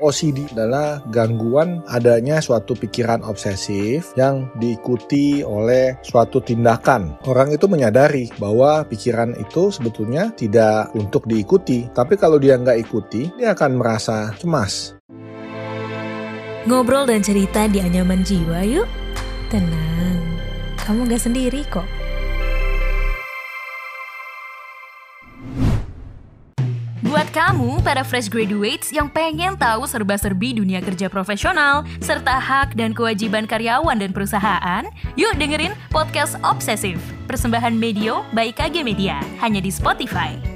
OCD adalah gangguan adanya suatu pikiran obsesif yang diikuti oleh suatu tindakan. Orang itu menyadari bahwa pikiran itu sebetulnya tidak untuk diikuti, tapi kalau dia nggak ikuti, dia akan merasa cemas. Ngobrol dan cerita di anyaman jiwa yuk. Tenang, kamu nggak sendiri kok. Kamu, para fresh graduates yang pengen tahu serba-serbi dunia kerja profesional, serta hak dan kewajiban karyawan dan perusahaan, yuk dengerin Podcast Obsesif, persembahan Medio by KG Media, hanya di Spotify.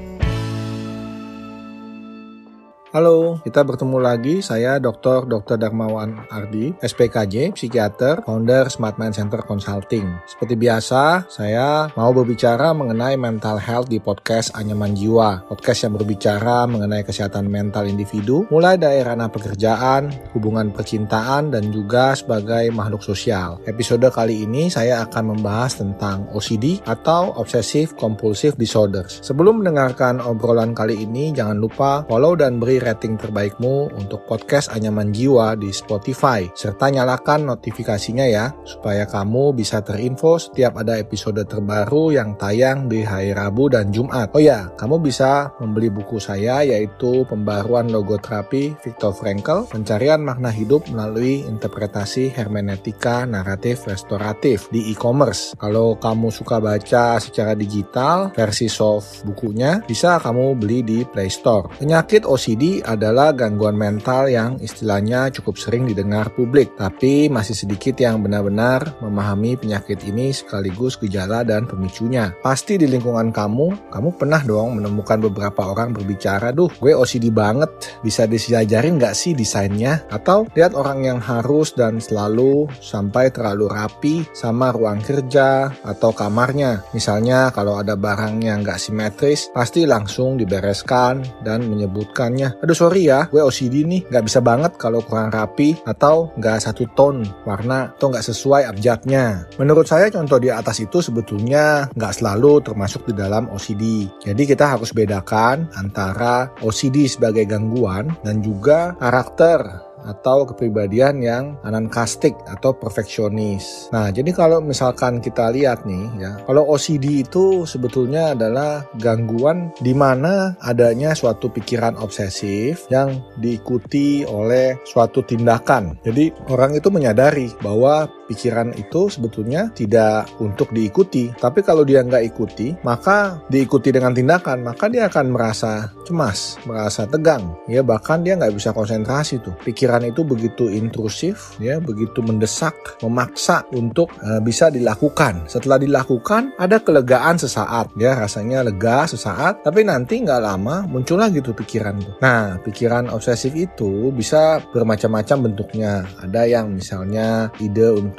Halo, kita bertemu lagi. Saya Dr. Dr. Darmawan Ardi, SPKJ, psikiater, founder Smart Mind Center Consulting. Seperti biasa, saya mau berbicara mengenai mental health di podcast Anyaman Jiwa. Podcast yang berbicara mengenai kesehatan mental individu, mulai dari ranah pekerjaan, hubungan percintaan, dan juga sebagai makhluk sosial. Episode kali ini saya akan membahas tentang OCD atau Obsessive Compulsive Disorders. Sebelum mendengarkan obrolan kali ini, jangan lupa follow dan beri rating terbaikmu untuk podcast Anyaman Jiwa di Spotify, serta nyalakan notifikasinya ya, supaya kamu bisa terinfo setiap ada episode terbaru yang tayang di hari Rabu dan Jumat. Oh ya, kamu bisa membeli buku saya yaitu Pembaruan Logoterapi Viktor Frankl, Pencarian Makna Hidup melalui Interpretasi Hermeneutika Naratif Restoratif di e-commerce. Kalau kamu suka baca secara digital, versi soft bukunya bisa kamu beli di Play Store. Penyakit OCD adalah gangguan mental yang istilahnya cukup sering didengar publik, tapi masih sedikit yang benar-benar memahami penyakit ini sekaligus gejala dan pemicunya. Pasti di lingkungan kamu, kamu pernah dong menemukan beberapa orang berbicara, duh gue OCD banget, bisa disajarin nggak sih desainnya? Atau lihat orang yang harus dan selalu sampai terlalu rapi sama ruang kerja atau kamarnya. Misalnya kalau ada barang yang nggak simetris, pasti langsung dibereskan dan menyebutkannya aduh sorry ya gue OCD nih nggak bisa banget kalau kurang rapi atau nggak satu tone warna atau nggak sesuai abjadnya. Menurut saya contoh di atas itu sebetulnya nggak selalu termasuk di dalam OCD jadi kita harus bedakan antara OCD sebagai gangguan dan juga karakter atau kepribadian yang anankastik atau perfeksionis. Nah, jadi kalau misalkan kita lihat nih ya, kalau OCD itu sebetulnya adalah gangguan di mana adanya suatu pikiran obsesif yang diikuti oleh suatu tindakan. Jadi orang itu menyadari bahwa pikiran itu sebetulnya tidak untuk diikuti. Tapi kalau dia nggak ikuti, maka diikuti dengan tindakan, maka dia akan merasa cemas, merasa tegang, ya bahkan dia nggak bisa konsentrasi tuh. Pikiran itu begitu intrusif, ya, begitu mendesak, memaksa untuk uh, bisa dilakukan. Setelah dilakukan, ada kelegaan sesaat, ya, rasanya lega sesaat, tapi nanti nggak lama muncul lagi tuh pikiran tuh. Nah, pikiran obsesif itu bisa bermacam-macam bentuknya. Ada yang misalnya ide untuk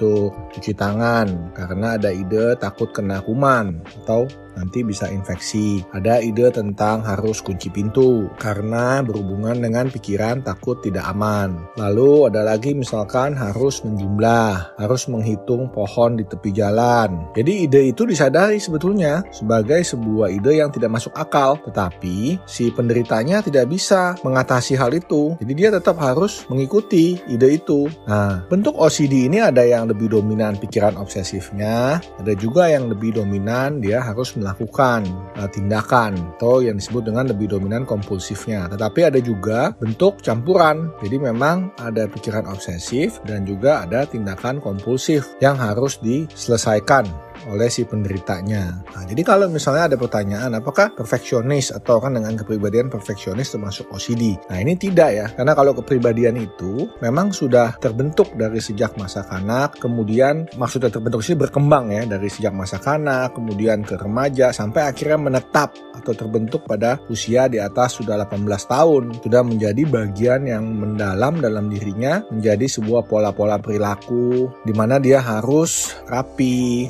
cuci tangan karena ada ide takut kena kuman atau nanti bisa infeksi. Ada ide tentang harus kunci pintu karena berhubungan dengan pikiran takut tidak aman. Lalu ada lagi misalkan harus menjumlah, harus menghitung pohon di tepi jalan. Jadi ide itu disadari sebetulnya sebagai sebuah ide yang tidak masuk akal, tetapi si penderitanya tidak bisa mengatasi hal itu. Jadi dia tetap harus mengikuti ide itu. Nah, bentuk OCD ini ada yang lebih dominan pikiran obsesifnya, ada juga yang lebih dominan dia harus melakukan uh, tindakan atau yang disebut dengan lebih dominan kompulsifnya. Tetapi ada juga bentuk campuran. Jadi memang ada pikiran obsesif dan juga ada tindakan kompulsif yang harus diselesaikan oleh si penderitanya. Nah, jadi kalau misalnya ada pertanyaan apakah perfeksionis atau orang dengan kepribadian perfeksionis termasuk OCD? Nah, ini tidak ya. Karena kalau kepribadian itu memang sudah terbentuk dari sejak masa kanak, kemudian maksudnya terbentuk sih berkembang ya dari sejak masa kanak, kemudian ke remaja sampai akhirnya menetap atau terbentuk pada usia di atas sudah 18 tahun, sudah menjadi bagian yang mendalam dalam dirinya, menjadi sebuah pola-pola perilaku di mana dia harus rapi,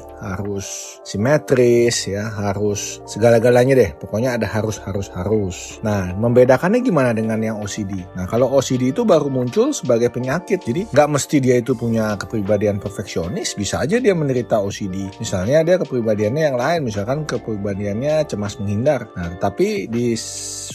simetris ya, harus segala-galanya deh. Pokoknya ada harus harus harus. Nah, membedakannya gimana dengan yang OCD? Nah, kalau OCD itu baru muncul sebagai penyakit. Jadi nggak mesti dia itu punya kepribadian perfeksionis, bisa aja dia menderita OCD. Misalnya dia kepribadiannya yang lain, misalkan kepribadiannya cemas menghindar. Nah, tapi di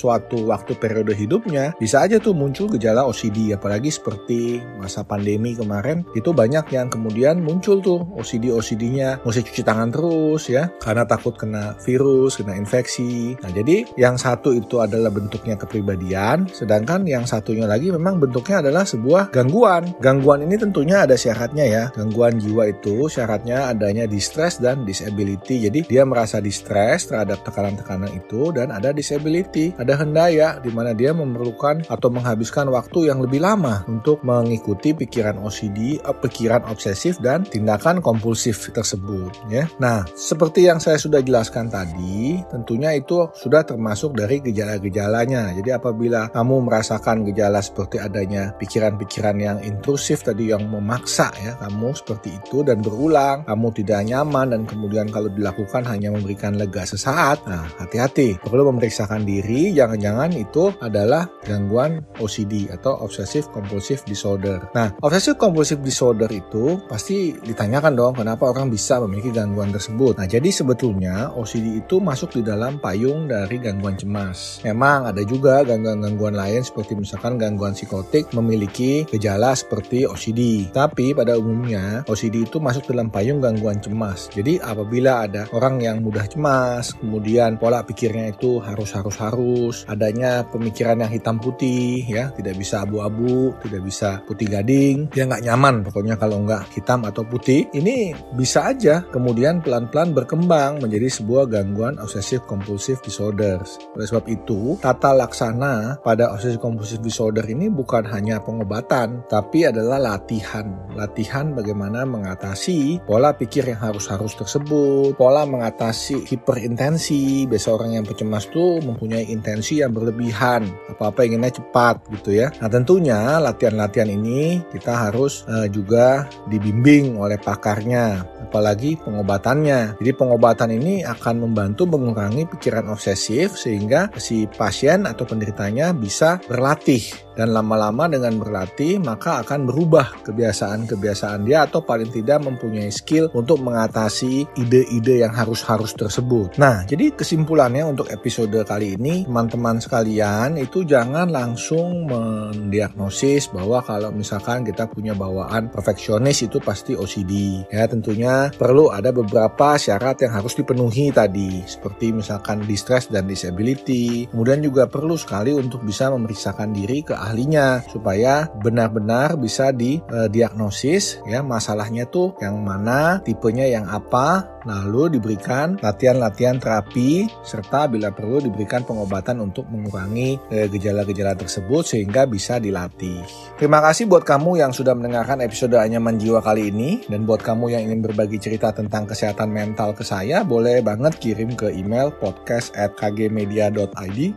suatu waktu periode hidupnya bisa aja tuh muncul gejala OCD apalagi seperti masa pandemi kemarin itu banyak yang kemudian muncul tuh OCD OCD-nya mesti cuci tangan terus ya karena takut kena virus, kena infeksi. Nah, jadi yang satu itu adalah bentuknya kepribadian, sedangkan yang satunya lagi memang bentuknya adalah sebuah gangguan. Gangguan ini tentunya ada syaratnya ya. Gangguan jiwa itu syaratnya adanya distress dan disability. Jadi dia merasa distress terhadap tekanan-tekanan itu dan ada disability, ada hendaya di mana dia memerlukan atau menghabiskan waktu yang lebih lama untuk mengikuti pikiran OCD, eh, pikiran obsesif dan tindakan kompulsif tersebut ya. Nah, seperti yang saya sudah jelaskan tadi, tentunya itu sudah termasuk dari gejala-gejalanya. Jadi apabila kamu merasakan gejala seperti adanya pikiran-pikiran yang intrusif tadi yang memaksa ya kamu seperti itu dan berulang, kamu tidak nyaman dan kemudian kalau dilakukan hanya memberikan lega sesaat. Nah, hati-hati. Perlu memeriksakan diri, jangan-jangan itu adalah gangguan OCD atau obsessive compulsive disorder. Nah, obsessive compulsive disorder itu pasti ditanyakan dong kenapa orang bisa memiliki gangguan tersebut. Nah, jadi sebetulnya OCD itu masuk di dalam payung dari gangguan cemas. Memang ada juga gangguan-gangguan lain seperti misalkan gangguan psikotik memiliki gejala seperti OCD. Tapi pada umumnya OCD itu masuk dalam payung gangguan cemas. Jadi apabila ada orang yang mudah cemas, kemudian pola pikirnya itu harus harus harus, adanya pemikiran yang hitam putih ya, tidak bisa abu-abu, tidak bisa putih gading, dia nggak nyaman pokoknya kalau nggak hitam atau putih, ini bisa aja kemudian pelan-pelan berkembang menjadi sebuah gangguan obsessive compulsive disorder. Oleh sebab itu, tata laksana pada obsessive compulsive disorder ini bukan hanya pengobatan, tapi adalah latihan. Latihan bagaimana mengatasi pola pikir yang harus-harus tersebut, pola mengatasi hiperintensi. Biasa orang yang pencemas tuh mempunyai intensi yang berlebihan, apa-apa inginnya cepat gitu ya. Nah tentunya latihan-latihan ini kita harus uh, juga dibimbing oleh pakarnya, apalagi pengobatannya. Jadi pengobatan ini akan membantu mengurangi pikiran obsesif sehingga si pasien atau penderitanya bisa berlatih dan lama-lama dengan berlatih maka akan berubah kebiasaan-kebiasaan dia atau paling tidak mempunyai skill untuk mengatasi ide-ide yang harus-harus tersebut. Nah, jadi kesimpulannya untuk episode kali ini teman-teman sekalian itu jangan langsung mendiagnosis bahwa kalau misalkan kita punya bawaan perfeksionis itu pasti OCD. Ya, tentunya perlu ada beberapa syarat yang harus dipenuhi tadi seperti misalkan distress dan disability. Kemudian juga perlu sekali untuk bisa memeriksakan diri ke ahlinya supaya benar-benar bisa didiagnosis ya. Masalahnya tuh yang mana, tipenya yang apa, lalu diberikan latihan-latihan terapi serta bila perlu diberikan pengobatan untuk mengurangi gejala-gejala tersebut sehingga bisa dilatih. Terima kasih buat kamu yang sudah mendengarkan episode Anyaman Jiwa kali ini dan buat kamu yang ingin berbagi cerita tentang kesehatan mental ke saya boleh banget kirim ke email podcast at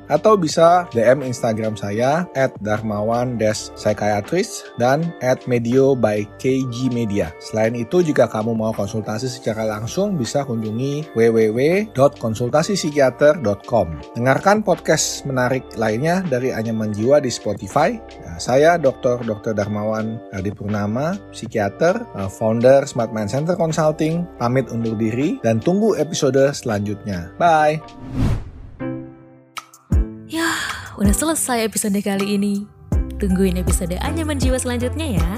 atau bisa DM Instagram saya at Darmawan dan at Medio by KG Media. Selain itu, jika kamu mau konsultasi secara bisa kunjungi www.konsultasipsikiater.com. Dengarkan podcast menarik lainnya dari Anyaman Jiwa di Spotify. Nah, saya Dr. Dr. Darmawan Adi Purnama, psikiater, founder Smart Mind Center Consulting, pamit undur diri dan tunggu episode selanjutnya. Bye! Yah, udah selesai episode kali ini. Tungguin episode Anyaman Jiwa selanjutnya ya.